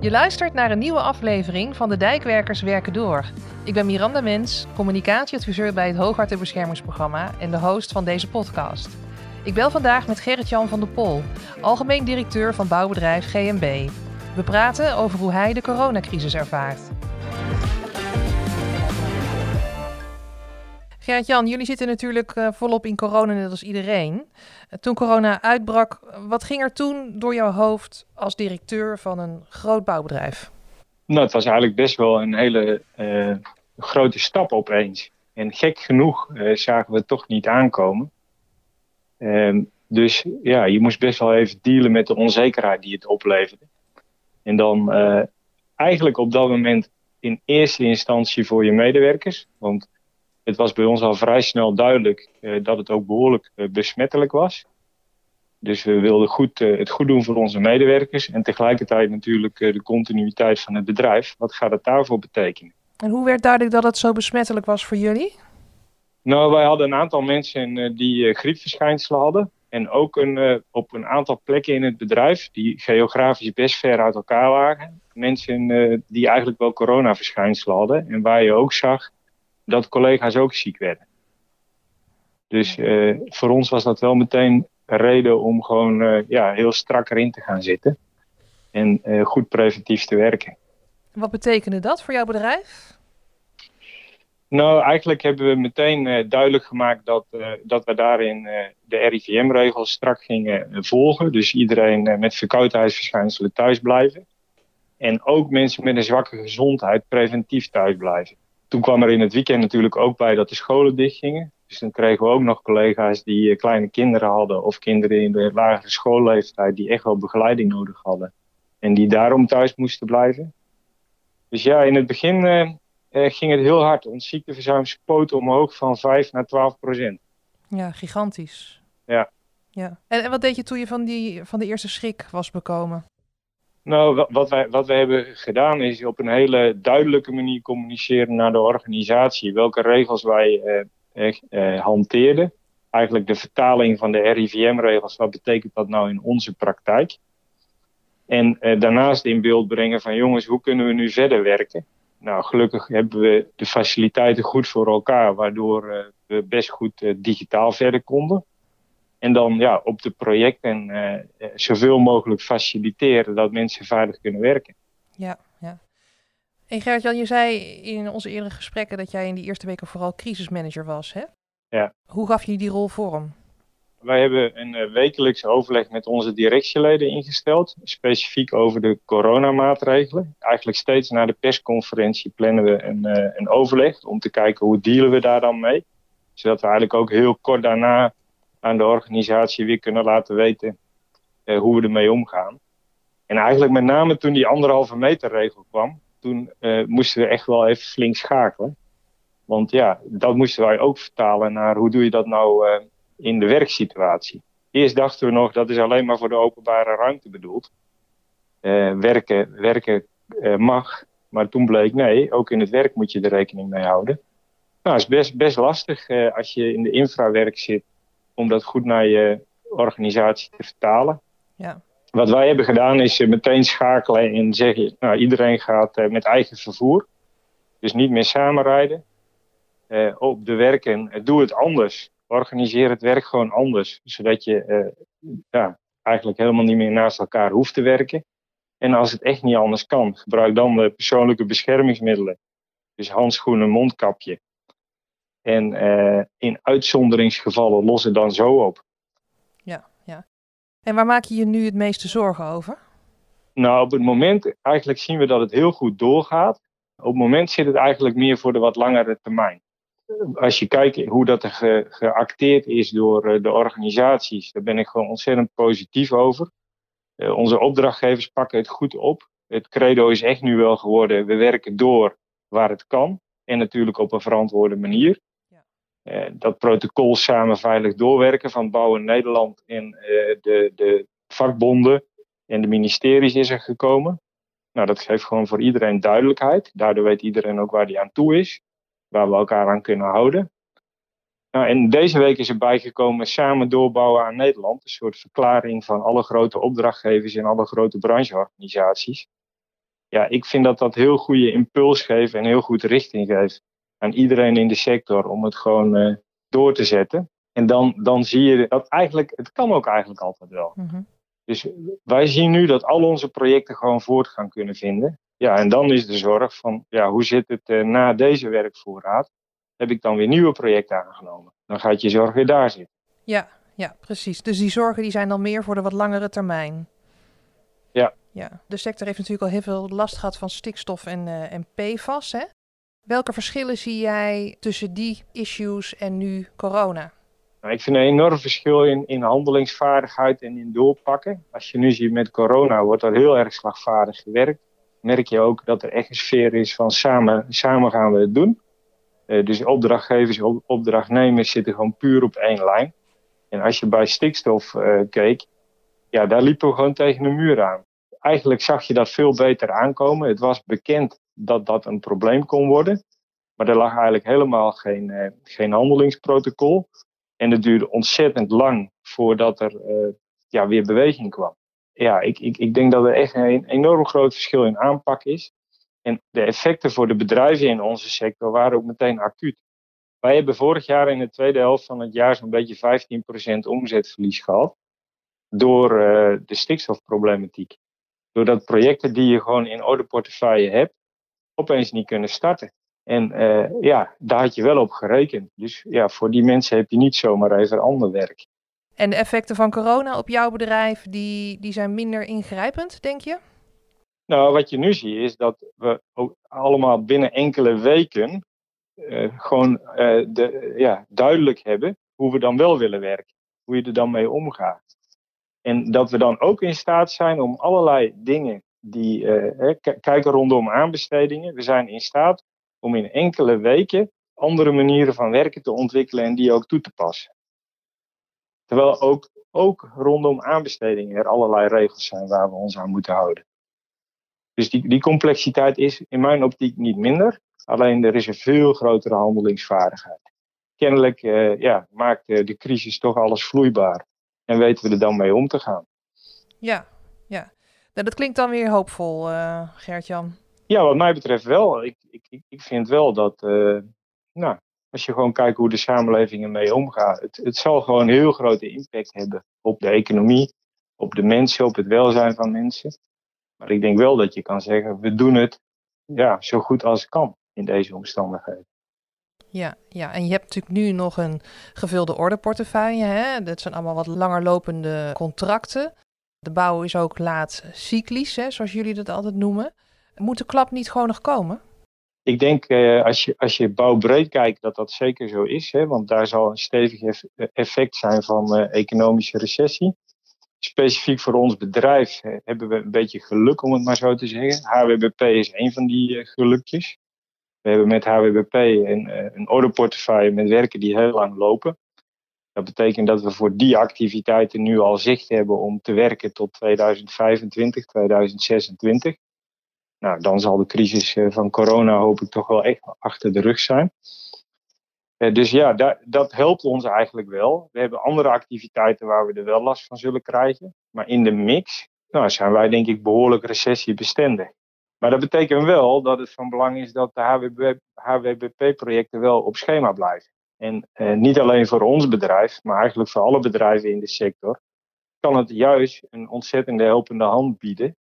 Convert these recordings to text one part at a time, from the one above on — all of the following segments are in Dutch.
Je luistert naar een nieuwe aflevering van de Dijkwerkers Werken Door. Ik ben Miranda Mens, communicatieadviseur bij het Hoogwaterbeschermingsprogramma en de host van deze podcast. Ik bel vandaag met Gerrit-Jan van der Pol, algemeen directeur van bouwbedrijf GMB. We praten over hoe hij de coronacrisis ervaart. Gerrit-Jan, jullie zitten natuurlijk eh, volop in corona, net als iedereen. Eh, toen corona uitbrak, wat ging er toen door jouw hoofd als directeur van een groot bouwbedrijf? Nou, het was eigenlijk best wel een hele uh, grote stap opeens. En gek genoeg zagen we het toch niet aankomen. Ehm, dus ja, je moest best wel even dealen met de onzekerheid die het opleverde. En dan eigenlijk op dat moment in eerste instantie voor je medewerkers. Want het was bij ons al vrij snel duidelijk uh, dat het ook behoorlijk uh, besmettelijk was. Dus we wilden goed, uh, het goed doen voor onze medewerkers en tegelijkertijd natuurlijk de continuïteit van het bedrijf. Wat gaat het daarvoor betekenen? En hoe werd duidelijk dat het zo besmettelijk was voor jullie? Nou, wij hadden een aantal mensen die griepverschijnselen hadden. En ook een, op een aantal plekken in het bedrijf, die geografisch best ver uit elkaar lagen. Mensen die eigenlijk wel coronaverschijnselen hadden. En waar je ook zag dat collega's ook ziek werden. Dus uh, voor ons was dat wel meteen een reden om gewoon uh, ja, heel strak erin te gaan zitten. En uh, goed preventief te werken. Wat betekende dat voor jouw bedrijf? Nou, eigenlijk hebben we meteen duidelijk gemaakt dat, dat we daarin de RIVM-regels strak gingen volgen. Dus iedereen met verkoudheidsverschijnselen thuis blijven. En ook mensen met een zwakke gezondheid preventief thuis blijven toen kwam er in het weekend natuurlijk ook bij dat de scholen dichtgingen. Dus dan kregen we ook nog collega's die eh, kleine kinderen hadden of kinderen in de lagere schoolleeftijd die echt wel begeleiding nodig hadden. En die daarom thuis moesten blijven. Dus ja, in het begin uh, uh, ging het heel hard. Ons ziekteverzuim spoot omhoog van 5 naar 12 procent. Ja, gigantisch. Ja. ja. En, en wat deed je toen je van, die, van de eerste schrik was bekomen? Nou, wat wij, wat hebben gedaan is op een hele duidelijke manier communiceren naar de organisatie. Welke regels wij eh, eh, hanteerden. Eigenlijk de vertaling van de RIVM-regels. Wat betekent dat nou in onze praktijk? En eh, daarnaast in beeld brengen van jongens, hoe kunnen we nu verder werken? Nou, gelukkig hebben we de faciliteiten goed voor elkaar, waardoor uh, we best goed uh, digitaal verder konden. En dan ja, op de projecten uh, zoveel mogelijk faciliteren dat mensen veilig kunnen werken. Ja, ja. En Gerrit-Jan, je zei in onze eerdere gesprekken dat jij in die eerste weken vooral crisismanager was, hè? Ja. Hoe gaf je die rol vorm? Wij hebben een uh, wekelijks overleg met onze directieleden ingesteld, specifiek over de coronamaatregelen. Eigenlijk steeds na de persconferentie plannen we een, uh, een overleg om te kijken hoe dealen we daar dan mee. Zodat we eigenlijk ook heel kort daarna aan de organisatie weer kunnen laten weten uh, hoe we ermee omgaan. En eigenlijk met name toen die anderhalve meter regel kwam, toen uh, moesten we echt wel even flink schakelen. Want ja, dat moesten wij ook vertalen naar hoe doe je dat nou uh, in de werksituatie. Eerst dachten we nog dat is alleen maar voor de openbare ruimte bedoeld. werken werken mag, maar toen bleek nee, ook in het werk moet je er rekening mee houden. Nou, het is best, best lastig als je in de infrawerk zit om dat goed naar je organisatie te vertalen. Ja. Wat wij hebben gedaan is eh, meteen schakelen en zeggen, nou iedereen gaat uh, met eigen vervoer. Dus niet meer samenrijden. Uh, op de werken, uh, doe het anders. Organiseer het werk gewoon anders. Zodat je ja, eigenlijk helemaal niet meer naast elkaar hoeft te werken. En als het echt niet anders kan, gebruik dan de persoonlijke beschermingsmiddelen. Dus handschoenen, mondkapje. En uh, in uitzonderingsgevallen lossen dan zo op. Ja, ja. En waar maak je je nu het meeste zorgen over? Nou, op het moment, eigenlijk zien we dat het heel goed doorgaat. Op het moment zit het eigenlijk meer voor de wat langere termijn. Als je kijkt hoe dat er ge, geacteerd is door uh, de organisaties, daar ben ik gewoon ontzettend positief over. Uh, onze opdrachtgevers pakken het goed op. Het credo is echt nu wel geworden, we werken door waar het kan. En natuurlijk op een verantwoorde manier. Uh, dat protocol samen veilig doorwerken van Bouwen Nederland en uh, de, de vakbonden en de ministeries is er gekomen. Nou, dat geeft gewoon voor iedereen duidelijkheid. Daardoor weet iedereen ook waar die aan toe is, waar we elkaar aan kunnen houden. Nou, en deze week is er bijgekomen samen doorbouwen aan Nederland. Een soort verklaring van alle grote opdrachtgevers en alle grote brancheorganisaties. ja, ik vind dat dat heel goede impuls geeft en heel goed richting geeft aan iedereen in de sector om het gewoon uh, door te zetten. En dan, dan zie je dat eigenlijk, het kan ook eigenlijk altijd wel. Mm Dus wij zien nu dat al onze projecten gewoon voortgang kunnen vinden. Ja, en dan is de zorg van, ja, hoe zit het uh, na deze werkvoorraad? Heb ik dan weer nieuwe projecten aangenomen? Dan gaat je zorg weer daar zitten. Ja, ja, precies. Dus die zorgen die zijn dan meer voor de wat langere termijn. Ja. ja. De sector heeft natuurlijk al heel veel last gehad van stikstof en, uh, en PFAS. Hè? Welke verschillen zie jij tussen die issues en nu corona? Nou, ik vind een enorm verschil in, in handelingsvaardigheid en in doorpakken. Als je nu ziet met corona wordt er heel erg slagvaardig gewerkt. Merk je ook dat er echt een sfeer is van samen, samen gaan we het doen. Uh, dus opdrachtgevers, op, opdrachtnemers zitten gewoon puur op één lijn. En als je bij stikstof uh, keek, ja, daar liepen we gewoon tegen de muur aan. Eigenlijk zag je dat veel beter aankomen. Het was bekend dat dat een probleem kon worden. Maar er lag eigenlijk helemaal geen, uh, geen handelingsprotocol. En het duurde ontzettend lang voordat er uh, ja, weer beweging kwam. Ja, ik, ik, ik denk dat er echt een enorm groot verschil in aanpak is. En de effecten voor de bedrijven in onze sector waren ook meteen acuut. Wij hebben vorig jaar in de tweede helft van het jaar zo'n beetje 15% omzetverlies gehad. Door uh, de stikstofproblematiek. Doordat projecten die je gewoon in orderportefeuille hebt, opeens niet kunnen starten. En uh, ja, daar had je wel op gerekend. Dus ja, voor die mensen heb je niet zomaar even ander werk. En de effecten van corona op jouw bedrijf, die, die zijn minder ingrijpend, denk je? Nou, wat je nu ziet is dat we ook allemaal binnen enkele weken uh, gewoon uh, de, ja, duidelijk hebben hoe we dan wel willen werken. Hoe je er dan mee omgaat. En dat we dan ook in staat zijn om allerlei dingen die uh, kijken rondom aanbestedingen. We zijn in staat om in enkele weken andere manieren van werken te ontwikkelen en die ook toe te passen. Terwijl ook, ook rondom aanbestedingen er allerlei regels zijn waar we ons aan moeten houden. Dus die, die complexiteit is in mijn optiek niet minder. Alleen er is een veel grotere handelingsvaardigheid. Kennelijk uh, ja, maakt uh, de crisis toch alles vloeibaar. En weten we er dan mee om te gaan. Ja, dat klinkt dan weer hoopvol, uh, Gert-Jan. Ja, wat mij betreft wel. Ik, ik, ik vind wel dat, nou, als je gewoon kijkt hoe de samenleving ermee omgaat, het, het zal gewoon een heel grote impact hebben op de economie, op de mensen, op het welzijn van mensen. Maar ik denk wel dat je kan zeggen, we doen het ja, zo goed als het kan in deze omstandigheden. Ja, ja, en je hebt natuurlijk nu nog een gevulde orderportefeuille. Hè? Dat zijn allemaal wat langer lopende contracten. De bouw is ook laat cyclisch, hè, zoals jullie dat altijd noemen. Moet de klap niet gewoon nog komen? Ik denk eh, als, je, als je bouwbreed kijkt dat dat zeker zo is. Hè, want daar zal een stevig effect zijn van uh, economische recessie. Specifiek voor ons bedrijf eh, hebben we een beetje geluk, om het maar zo te zeggen. HWBP is een van die uh, gelukjes. We hebben met HWBP een, uh, een orderportefeuille met werken die heel lang lopen. Dat betekent dat we voor die activiteiten nu al zicht hebben om te werken tot 2025, 2026. Nou, dan zal de crisis van corona hoop ik toch wel echt achter de rug zijn. Uh, dus ja, dat, dat helpt ons eigenlijk wel. We hebben andere activiteiten waar we er wel last van zullen krijgen. Maar in de mix nou, zijn wij denk ik behoorlijk recessiebestendig. Maar dat betekent wel dat het van belang is dat de HWBP-projecten wel op schema blijven. En eh, niet alleen voor ons bedrijf, maar eigenlijk voor alle bedrijven in de sector, kan het juist een ontzettende helpende hand bieden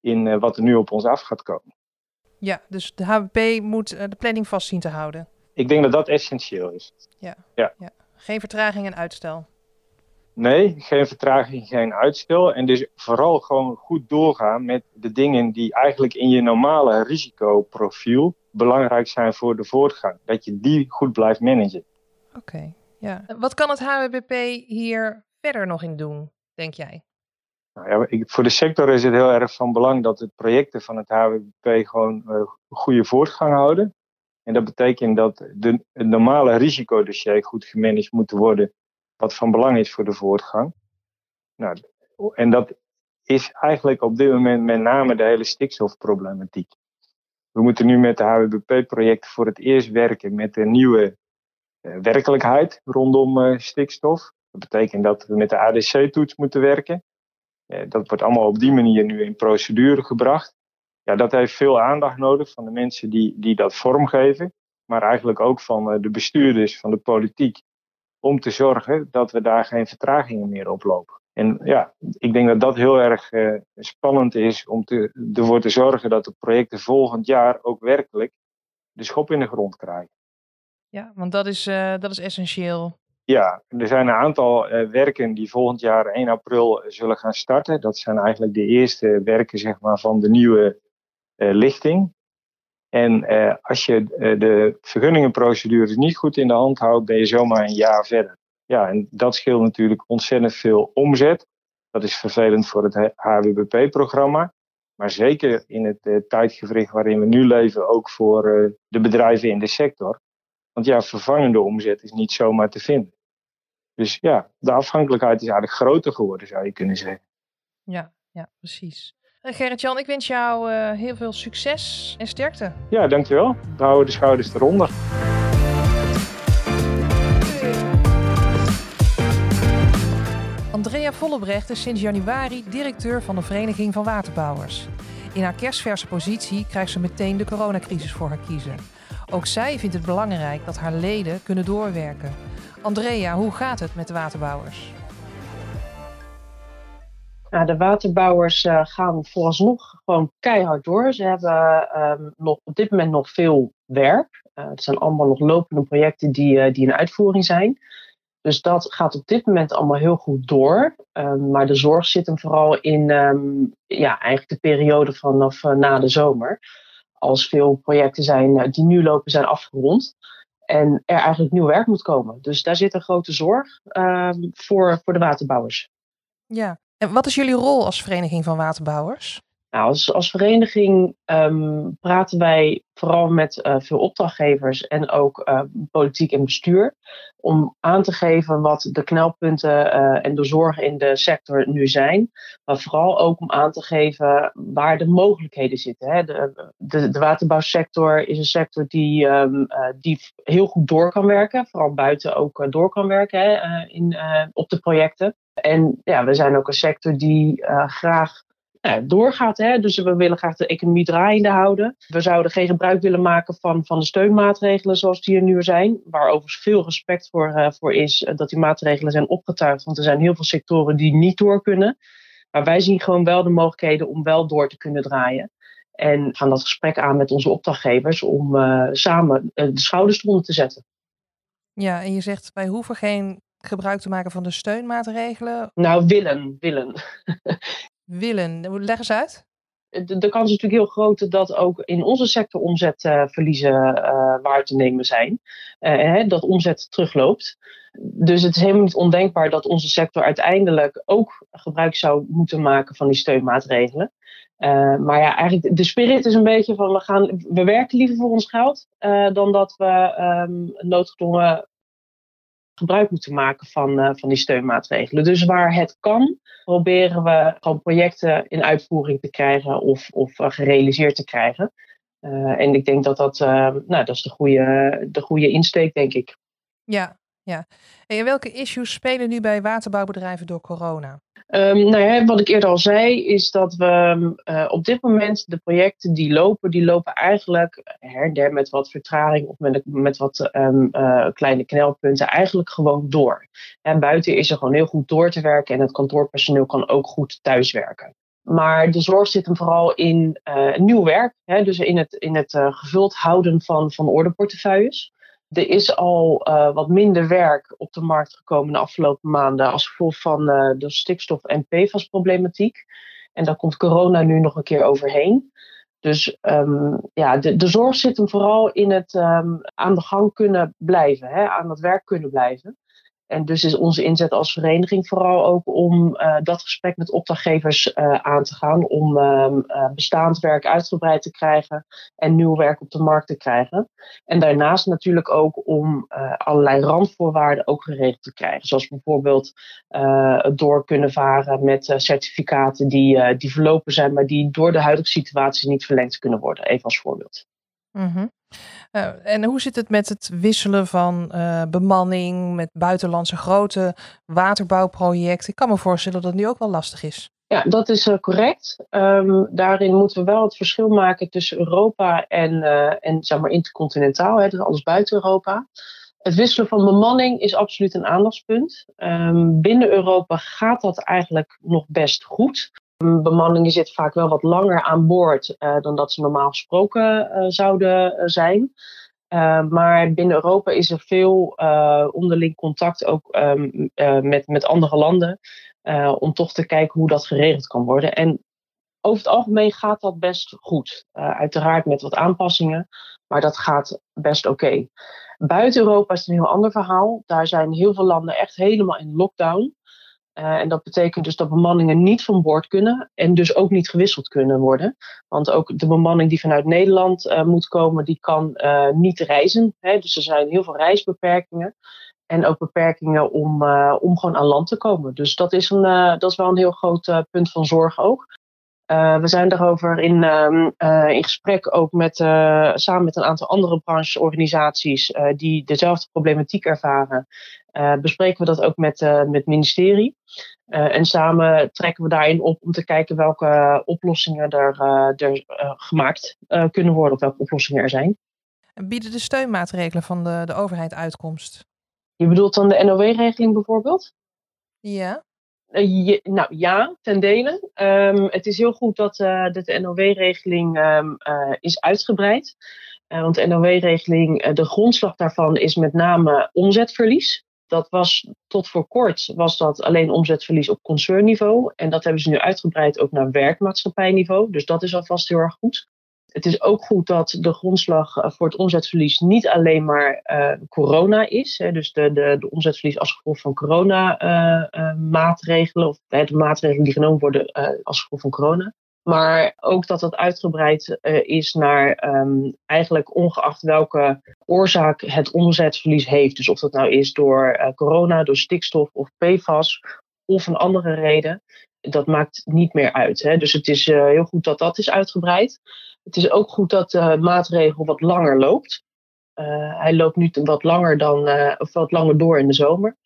in uh, wat er nu op ons af gaat komen. Ja, dus de HWP moet uh, de planning vast zien te houden. Ik denk dat dat essentieel is. Ja, ja. ja. Geen vertraging en uitstel. Nee, geen vertraging, geen uitstel. En dus vooral gewoon goed doorgaan met de dingen die eigenlijk in je normale risicoprofiel belangrijk zijn voor de voortgang. Dat je die goed blijft managen. Oké, ja. Wat kan het HWBP hier verder nog in doen, denk jij? Nou ja, ik, voor de sector is het heel erg van belang dat de projecten van het HWBP gewoon uh, goede voortgang houden. En dat betekent dat de, het normale risicodossier goed gemanaged moet worden, wat van belang is voor de voortgang. Nou, en dat is eigenlijk op dit moment met name de hele stikstofproblematiek. We moeten nu met de HWBP-project voor het eerst werken met een nieuwe werkelijkheid rondom uh, stikstof. Dat betekent dat we met de ADC-toets moeten werken. Uh, dat wordt allemaal op die manier nu in procedure gebracht. ja, dat heeft veel aandacht nodig van de mensen die, die dat vormgeven, maar eigenlijk ook van de bestuurders, van de politiek, om te zorgen dat we daar geen vertragingen meer oplopen. En ja, ik denk dat dat heel erg spannend is om te, ervoor te zorgen dat de projecten volgend jaar ook werkelijk de schop in de grond krijgen. Ja, want dat is, uh, dat is essentieel. Ja, er zijn een aantal uh, werken die volgend jaar 1 april zullen gaan starten. Dat zijn eigenlijk de eerste werken zeg maar, van de nieuwe lichting. En als je de vergunningenprocedures niet goed in de hand houdt, ben je zomaar een jaar verder. Ja, en dat scheelt natuurlijk ontzettend veel omzet. Dat is vervelend voor het HWBP-programma. Maar zeker in het tijdgevricht waarin we nu leven, ook voor de bedrijven in de sector. Want ja, vervangende omzet is niet zomaar te vinden. Dus ja, de afhankelijkheid is eigenlijk groter geworden, zou je kunnen zeggen. Ja, ja precies. Eh, Gerrit-Jan, ik wens jou heel veel succes en sterkte. Ja, dankjewel. We houden de schouders eronder. Andrea Vollebrecht is sinds januari directeur van de Vereniging van Waterbouwers. In haar kerstverse positie krijgt ze meteen de coronacrisis voor haar kiezen. Ook zij vindt het belangrijk dat haar leden kunnen doorwerken. Andrea, hoe gaat het met de waterbouwers? Nou, de waterbouwers uh, gaan vooralsnog gewoon keihard door. Ze hebben um, nog, op dit moment nog veel werk. Uh, het zijn allemaal nog lopende projecten die, uh, die in uitvoering zijn. Dus dat gaat op dit moment allemaal heel goed door. Um, maar de zorg zit hem vooral in um, ja, eigenlijk de periode vanaf na de zomer. Als veel projecten zijn uh, die nu lopen zijn afgerond. En er eigenlijk nieuw werk moet komen. Dus daar zit een grote zorg um, voor, voor de waterbouwers. Ja, en wat is jullie rol als Vereniging van Waterbouwers? Nou, als, als vereniging um, praten wij vooral met uh, veel opdrachtgevers en ook uh, politiek en bestuur. Om aan te geven wat de knelpunten uh, en de zorgen in de sector nu zijn. Maar vooral ook om aan te geven waar de mogelijkheden zitten. Hè. De, de, de, waterbouwsector is een sector die, um, die heel goed door kan werken. Vooral buiten ook door kan werken hè, in, op de projecten. En ja, we zijn ook een sector die graag nou, doorgaat. Hè? Dus we willen graag de economie draaiende houden. We zouden geen gebruik willen maken van, van de steunmaatregelen zoals die er nu zijn. Waar overigens veel respect voor, uh, voor is uh, dat die maatregelen zijn opgetuigd. Want er zijn heel veel sectoren die niet door kunnen. Maar wij zien gewoon wel de mogelijkheden om wel door te kunnen draaien. En gaan dat gesprek aan met onze opdrachtgevers om uh, samen de schouders eronder te zetten. Ja, en je zegt wij hoeven geen gebruik te maken van de steunmaatregelen. Nou, willen, willen. willen. Leg eens uit. De, de kans is natuurlijk heel groot dat ook in onze sector omzetverliezen uh, waar te nemen zijn. Dat omzet terugloopt. Dus het is helemaal niet ondenkbaar dat onze sector uiteindelijk ook gebruik zou moeten maken van die steunmaatregelen. Maar ja, eigenlijk de spirit is een beetje van we, gaan, we werken liever voor ons geld dan dat we um, noodgedwongen gebruik moeten maken van, uh, van die steunmaatregelen. Dus waar het kan, proberen we gewoon projecten in uitvoering te krijgen of, of uh, gerealiseerd te krijgen. Uh, en ik denk dat dat, nou, dat is de goede, de goede insteek, denk ik. Ja, ja. En welke issues spelen nu bij waterbouwbedrijven door corona? Um, nou ja, wat ik eerder al zei, is dat we uh, op dit moment de projecten die lopen, die lopen eigenlijk her der met wat vertraging of met, met wat um, uh, kleine knelpunten eigenlijk gewoon door. En buiten is er gewoon heel goed door te werken en het kantoorpersoneel kan ook goed thuiswerken. Maar de zorg zit hem vooral in nieuw werk, hè, dus in het, in het gevuld houden van, van ordeportefeuilles. Er is al uh, wat minder werk op de markt gekomen de afgelopen maanden als gevolg van uh, de stikstof- en PFAS-problematiek. En daar komt corona nu nog een keer overheen. Dus um, ja, de, de zorg zit hem vooral in het um, aan de gang kunnen blijven, hè, aan het werk kunnen blijven. En dus is onze inzet als vereniging vooral ook om uh, dat gesprek met opdrachtgevers uh, aan te gaan. Om uh, bestaand werk uitgebreid te krijgen en nieuw werk op de markt te krijgen. En daarnaast natuurlijk ook om allerlei randvoorwaarden ook geregeld te krijgen. Zoals bijvoorbeeld het door kunnen varen met certificaten die, die verlopen zijn, maar die door de huidige situatie niet verlengd kunnen worden. Even als voorbeeld. -hmm. Uh, en hoe zit het met het wisselen van uh, bemanning met buitenlandse grote waterbouwprojecten? Ik kan me voorstellen dat het nu ook wel lastig is. Ja, dat is correct. Um, daarin moeten we wel het verschil maken tussen Europa en, en zeg maar intercontinentaal, hè, dus alles buiten Europa. Het wisselen van bemanning is absoluut een aandachtspunt. Um, binnen Europa gaat dat eigenlijk nog best goed. Bemanningen zit vaak wel wat langer aan boord uh, dan dat ze normaal gesproken uh, zouden uh, zijn. maar binnen Europa is er veel onderling contact ook um, met, met andere landen. om toch te kijken hoe dat geregeld kan worden. En over het algemeen gaat dat best goed. uiteraard met wat aanpassingen, maar dat gaat best oké. Buiten Europa is het een heel ander verhaal. Daar zijn heel veel landen echt helemaal in lockdown. Uh, en dat betekent dus dat bemanningen niet van boord kunnen en dus ook niet gewisseld kunnen worden. Want ook de bemanning die vanuit Nederland uh, moet komen, die kan uh, niet reizen. Hè? Dus er zijn heel veel reisbeperkingen. En ook beperkingen om, om gewoon aan land te komen. Dus dat is, een, dat is wel een heel groot punt van zorg ook. We zijn daarover in, uh, in gesprek ook met, samen met een aantal andere brancheorganisaties die dezelfde problematiek ervaren. Bespreken we dat ook met, met het ministerie. en samen trekken we daarin op om te kijken welke oplossingen er, er gemaakt kunnen worden, of welke oplossingen er zijn. Bieden de steunmaatregelen van de, de overheid uitkomst? Je bedoelt dan de NOW-regeling bijvoorbeeld? Ja. Nou ja, ten dele. Um, het is heel goed dat, dat de NOW-regeling um, uh, is uitgebreid. want de NOW-regeling, de grondslag daarvan is met name omzetverlies. Dat was tot voor kort was dat alleen omzetverlies op concernniveau. En dat hebben ze nu uitgebreid ook naar werkmaatschappijniveau. Dus dat is alvast heel erg goed het is ook goed dat de grondslag eh, voor het omzetverlies niet alleen maar uh, corona is. Hè, dus de, de, de omzetverlies als gevolg van corona-maatregelen, uh, of de maatregelen die genomen worden als gevolg van corona. Maar ook dat dat uitgebreid is naar um, eigenlijk ongeacht welke oorzaak het omzetverlies heeft. Dus of dat nou is door corona, door stikstof of PFAS of een andere reden. Dat maakt niet meer uit. Hè. Dus het is heel goed dat dat is uitgebreid. Het is ook goed dat de maatregel wat langer loopt. Hij loopt nu wat langer, dan, of wat langer door in de zomer.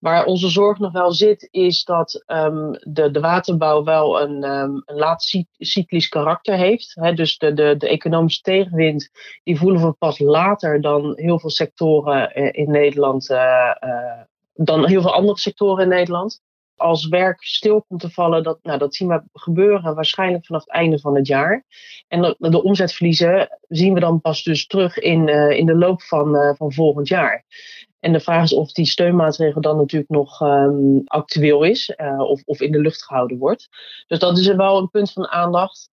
Waar onze zorg nog wel zit, is dat um, de, de waterbouw wel een, um, een laatcyclisch karakter heeft. He, dus de, de, de economische tegenwind, die voelen we pas later dan heel veel sectoren eh, in Nederland, uh, uh, dan heel veel andere sectoren in Nederland als werk stil komt te vallen, dat, nou, dat zien we gebeuren waarschijnlijk vanaf het einde van het jaar. En de, de omzetverliezen zien we dan pas dus terug in, in de loop van, van volgend jaar. En de vraag is of die steunmaatregel dan natuurlijk nog um, actueel is uh, of, of in de lucht gehouden wordt. Dus dat is wel een punt van aandacht.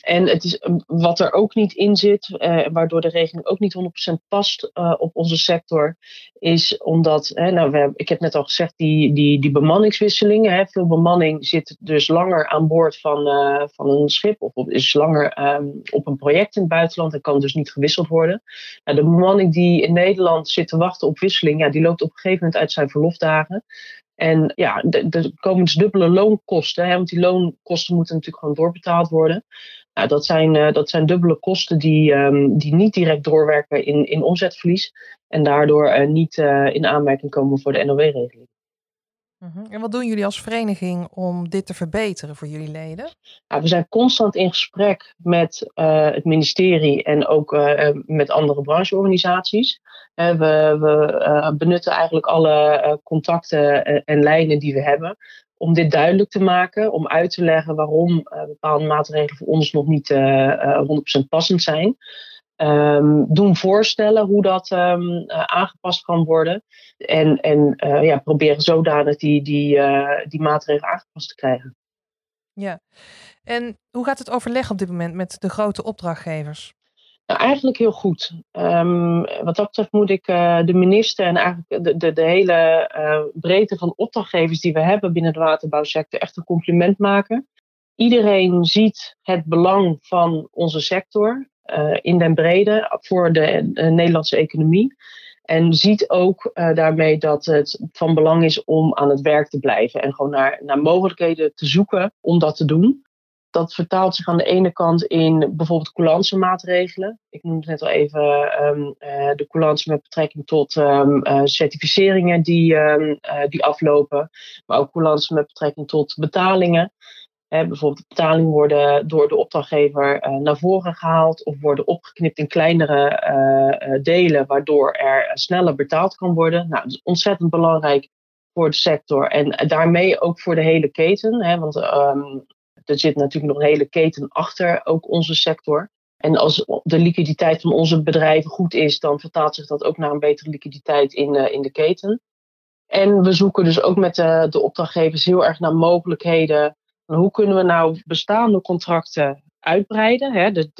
En het is, wat er ook niet in zit, eh, waardoor de regeling ook niet 100% past uh, op onze sector, is omdat, hè, nou, we ik heb net al gezegd, die, die, die bemanningswisselingen. Hè, veel bemanning zit dus langer aan boord van, uh, van een schip of is langer um, op een project in het buitenland en kan dus niet gewisseld worden. Nou, de bemanning die in Nederland zit te wachten op wisseling, ja, die loopt op een gegeven moment uit zijn verlofdagen. En ja, er komen dus dubbele loonkosten, hè, want die loonkosten moeten natuurlijk gewoon doorbetaald worden. Nou, dat, zijn, uh, dat zijn dubbele kosten die, um, die niet direct doorwerken in, in omzetverlies en daardoor uh, niet uh, in aanmerking komen voor de NOW-regeling. Mhm. En wat doen jullie als vereniging om dit te verbeteren voor jullie leden? Nou, we zijn constant in gesprek met het ministerie en ook met andere brancheorganisaties. we, we benutten eigenlijk alle contacten en lijnen die we hebben om dit duidelijk te maken, om uit te leggen waarom bepaalde maatregelen voor ons nog niet uh, uh, 100% passend zijn. Um, doen voorstellen hoe dat um, aangepast kan worden. En, en ja, proberen zodanig die, die, die maatregelen aangepast te krijgen. Ja, en hoe gaat het overleg op dit moment met de grote opdrachtgevers? Nou, eigenlijk heel goed. Um, wat dat betreft moet ik de minister en eigenlijk de, de, de hele breedte van opdrachtgevers die we hebben binnen de waterbouwsector echt een compliment maken. Iedereen ziet het belang van onze sector in den brede voor de, de, Nederlandse economie. En ziet ook daarmee dat het van belang is om aan het werk te blijven en gewoon naar, naar mogelijkheden te zoeken om dat te doen dat vertaalt zich aan de ene kant in bijvoorbeeld coulance maatregelen. Ik noemde net al even um, uh, de coulance met betrekking tot uh, certificeringen die, uh, die aflopen. Maar ook coulance met betrekking tot betalingen. Bijvoorbeeld de betalingen worden door de opdrachtgever uh, naar voren gehaald of worden opgeknipt in kleinere uh, delen, waardoor er sneller betaald kan worden. Nou, dat is ontzettend belangrijk voor de sector en daarmee ook voor de hele keten. Hè, want um, er zit natuurlijk nog een hele keten achter ook onze sector. En als de liquiditeit van onze bedrijven goed is, dan vertaalt zich dat ook naar een betere liquiditeit in, in de keten. En we zoeken dus ook met de, de opdrachtgevers heel erg naar mogelijkheden. Hoe kunnen we nou bestaande contracten uitbreiden? Er,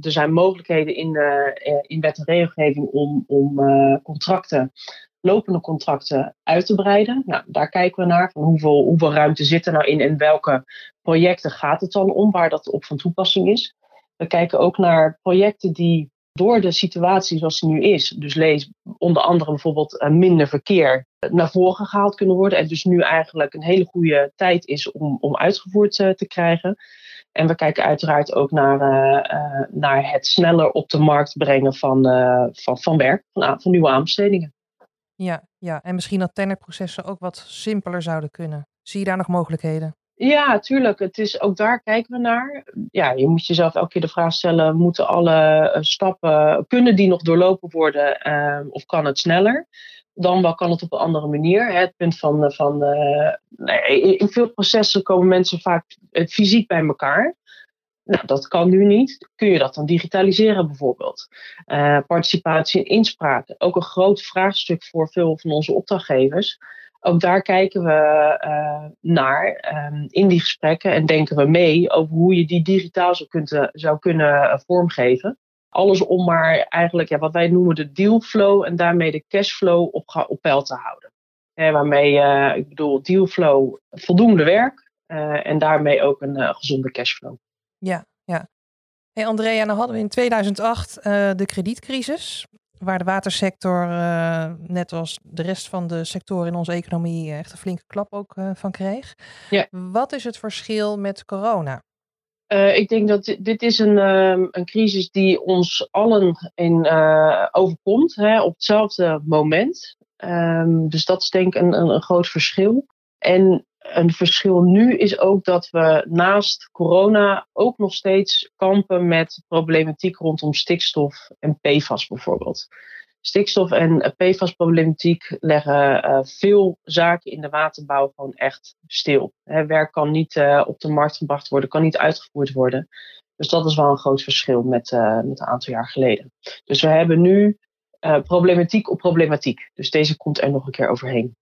zijn mogelijkheden in, uh, in wet en regelgeving om, om uh, contracten, lopende contracten uit te breiden. Nou, daar kijken we naar. Van hoeveel, hoeveel ruimte zit er nou in en welke projecten gaat het dan om waar dat op van toepassing is? We kijken ook naar projecten die door de situatie zoals die nu is, dus lees onder andere bijvoorbeeld uh, minder verkeer, naar voren gehaald kunnen worden. En dus nu eigenlijk een hele goede tijd is om, om uitgevoerd uh, te krijgen. En we kijken uiteraard ook naar, naar het sneller op de markt brengen van, van, van werk, van, van nieuwe aanbestedingen. Ja, ja, en misschien dat tenderprocessen ook wat simpeler zouden kunnen. Zie je daar nog mogelijkheden? Ja, tuurlijk. Het is, ook daar kijken we naar. Ja, je moet jezelf elke keer de vraag stellen: moeten alle uh, stappen, kunnen die nog doorlopen worden uh, of kan het sneller? Dan wel kan het op een andere manier. Het punt van, van uh, nee, in veel processen komen mensen vaak fysiek bij elkaar. Nou, dat kan nu niet. Kun je dat dan digitaliseren bijvoorbeeld? participatie en inspraak. Ook een groot vraagstuk voor veel van onze opdrachtgevers ook daar kijken we uh, naar um, in die gesprekken en denken we mee over hoe je die digitaal zou, kunt, zou kunnen uh, vormgeven. Alles om maar eigenlijk ja, wat wij noemen de dealflow en daarmee de cashflow op, op peil te houden. Waarmee, uh, ik bedoel, dealflow voldoende werk en daarmee ook een gezonde cashflow. Ja, ja. Hey Andrea, nou hadden we in 2008 de kredietcrisis waar de watersector, uh, net als de rest van de sectoren in onze economie, echt een flinke klap ook uh, van kreeg. Ja. Wat is het verschil met corona? Uh, ik denk dat dit, dit is een, um, een crisis die ons allen in, overkomt hè, op hetzelfde moment. Um, dus dat is denk ik een, een, een groot verschil. En een verschil nu is ook dat we naast corona ook nog steeds kampen met problematiek rondom stikstof en PFAS bijvoorbeeld. Stikstof en PFAS-problematiek leggen uh, veel zaken in de waterbouw gewoon echt stil. Hè, werk kan niet uh, op de markt gebracht worden, kan niet uitgevoerd worden. Dus dat is wel een groot verschil met, uh, met een aantal jaar geleden. Dus we hebben nu problematiek op problematiek. Dus deze komt er nog een keer overheen.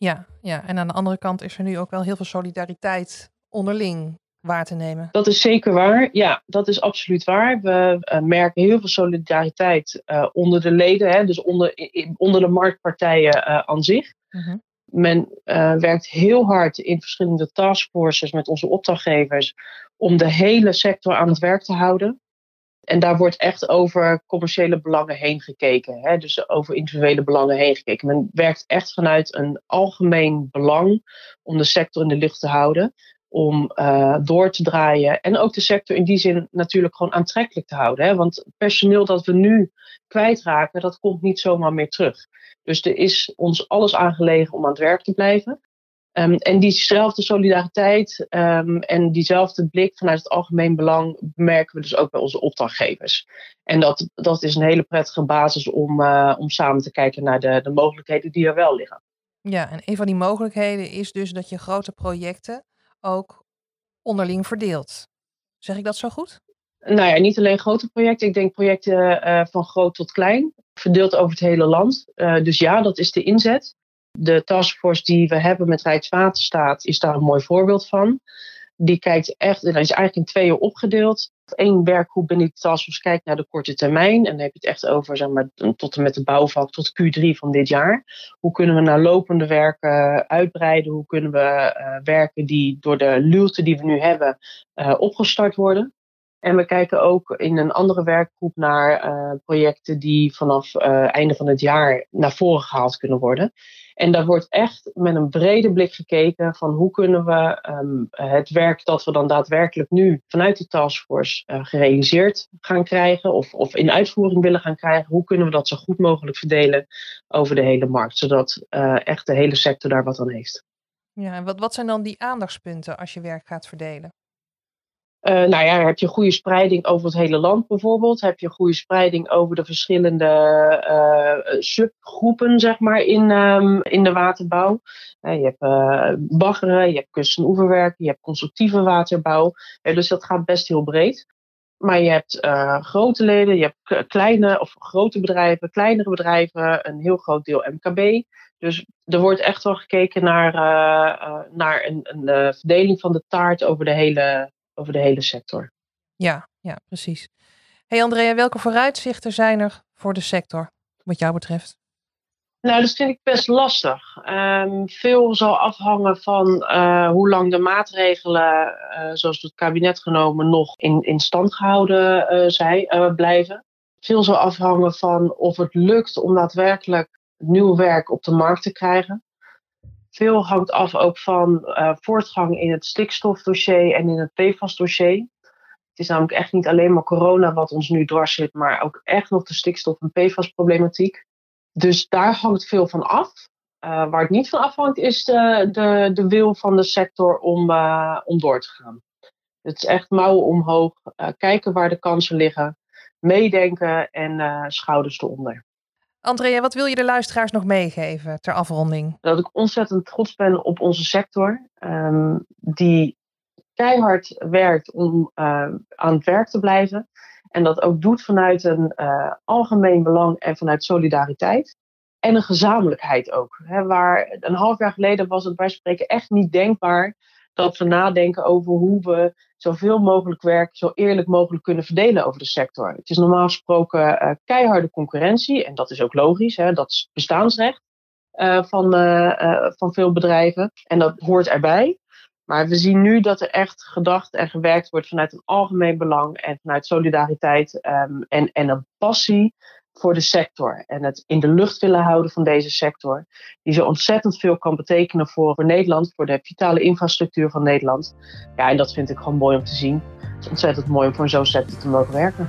Ja, ja, en aan de andere kant is er nu ook wel heel veel solidariteit onderling waar te nemen. Dat is zeker waar. Ja, dat is absoluut waar. We uh, merken heel veel solidariteit uh, onder de leden, hè, dus onder, in, onder de marktpartijen uh, aan zich. -hmm. Men werkt heel hard in verschillende taskforces met onze opdrachtgevers om de hele sector aan het werk te houden. En daar wordt echt over commerciële belangen heen gekeken. Hè? Dus over individuele belangen heen gekeken. Men werkt echt vanuit een algemeen belang om de sector in de lucht te houden. Om uh, door te draaien. En ook de sector in die zin natuurlijk gewoon aantrekkelijk te houden. Hè? Want personeel dat we nu kwijtraken, dat komt niet zomaar meer terug. Dus er is ons alles aangelegen om aan het werk te blijven. Um, en diezelfde solidariteit um, en diezelfde blik vanuit het algemeen belang merken we dus ook bij onze opdrachtgevers. En dat, dat is een hele prettige basis om, uh, om samen te kijken naar de, de mogelijkheden die er wel liggen. Ja, en een van die mogelijkheden is dus dat je grote projecten ook onderling verdeelt. Zeg ik dat zo goed? Nou ja, niet alleen grote projecten. Ik denk projecten uh, van groot tot klein, verdeeld over het hele land. Uh, dus ja, dat is de inzet. De taskforce die we hebben met Rijkswaterstaat is daar een mooi voorbeeld van. Die kijkt echt, dat is eigenlijk in tweeën opgedeeld. Eén werkgroep binnen die taskforce kijkt naar de korte termijn. En dan heb je het echt over zeg maar, tot en met de bouwvak tot Q3 van dit jaar. Hoe kunnen we naar lopende werken uitbreiden? Hoe kunnen we uh, werken die door de luwte die we nu hebben uh, opgestart worden? En we kijken ook in een andere werkgroep naar uh, projecten die vanaf uh, einde van het jaar naar voren gehaald kunnen worden. En daar wordt echt met een brede blik gekeken van hoe kunnen we um, het werk dat we dan daadwerkelijk nu vanuit die taskforce uh, gerealiseerd gaan krijgen of, of in uitvoering willen gaan krijgen, hoe kunnen we dat zo goed mogelijk verdelen over de hele markt, zodat echt de hele sector daar wat aan heeft. Ja, en wat, wat zijn dan die aandachtspunten als je werk gaat verdelen? Uh, nou ja, heb je goede spreiding over het hele land bijvoorbeeld? Heb je goede spreiding over de verschillende uh, subgroepen, zeg maar, in, um, in de waterbouw? Uh, je hebt baggeren, je hebt kust- en je hebt constructieve waterbouw. dus dat gaat best heel breed. Maar je hebt grote leden, je hebt kleine of grote bedrijven, kleinere bedrijven, een heel groot deel MKB. Dus er wordt echt wel gekeken naar, naar een, een verdeling van de taart over de hele, over de hele sector. Ja, ja, precies. Hey Andrea, welke vooruitzichten zijn er voor de sector, wat jou betreft? Nou, dat vind ik best lastig. Um, veel zal afhangen van uh, hoe lang de maatregelen, uh, zoals het kabinet genomen, nog in, in stand gehouden uh, zijn, blijven. Veel zal afhangen van of het lukt om daadwerkelijk nieuw werk op de markt te krijgen. Veel hangt af ook van uh, voortgang in het stikstofdossier en in het PFAS-dossier. Het is namelijk echt niet alleen maar corona wat ons nu dwars zit, maar ook echt nog de stikstof- en PFAS-problematiek. Dus daar hangt veel van af. Uh, waar het niet van afhangt is de, de, de wil van de sector om, uh, om door te gaan. Het is echt mouwen omhoog, kijken waar de kansen liggen, meedenken en schouders eronder. Andrea, wat wil je de luisteraars nog meegeven ter afronding? Dat ik ontzettend trots ben op onze sector, um, die keihard werkt om uh, aan het werk te blijven. En dat ook doet vanuit een uh, algemeen belang en vanuit solidariteit. En een gezamenlijkheid ook. Hè, waar een half jaar geleden was het bij spreken echt niet denkbaar dat we nadenken over hoe we zoveel mogelijk werk zo eerlijk mogelijk kunnen verdelen over de sector. Het is normaal gesproken uh, keiharde concurrentie en dat is ook logisch, hè, dat is bestaansrecht uh, van, uh, van veel bedrijven en dat hoort erbij. Maar we zien nu dat er echt gedacht en gewerkt wordt vanuit een algemeen belang en vanuit solidariteit um, en, en een passie voor de sector en het in de lucht willen houden van deze sector, die zo ontzettend veel kan betekenen voor, Nederland, voor de vitale infrastructuur van Nederland. Ja, en dat vind ik gewoon mooi om te zien. Het is ontzettend mooi om voor zo'n sector te mogen werken.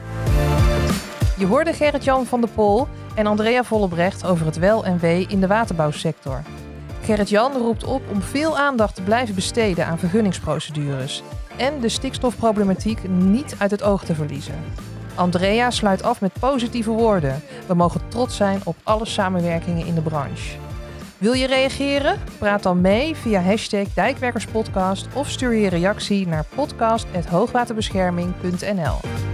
Je hoorde Gerrit-Jan van der Pol en Andrea Vollebrecht over het wel en wee in de waterbouwsector. Gerrit-Jan roept op om veel aandacht te blijven besteden aan vergunningsprocedures en de stikstofproblematiek niet uit het oog te verliezen. Andrea sluit af met positieve woorden. We mogen trots zijn op alle samenwerkingen in de branche. Wil je reageren? Praat dan mee via hashtag Dijkwerkerspodcast of stuur je reactie naar podcast.hoogwaterbescherming.nl.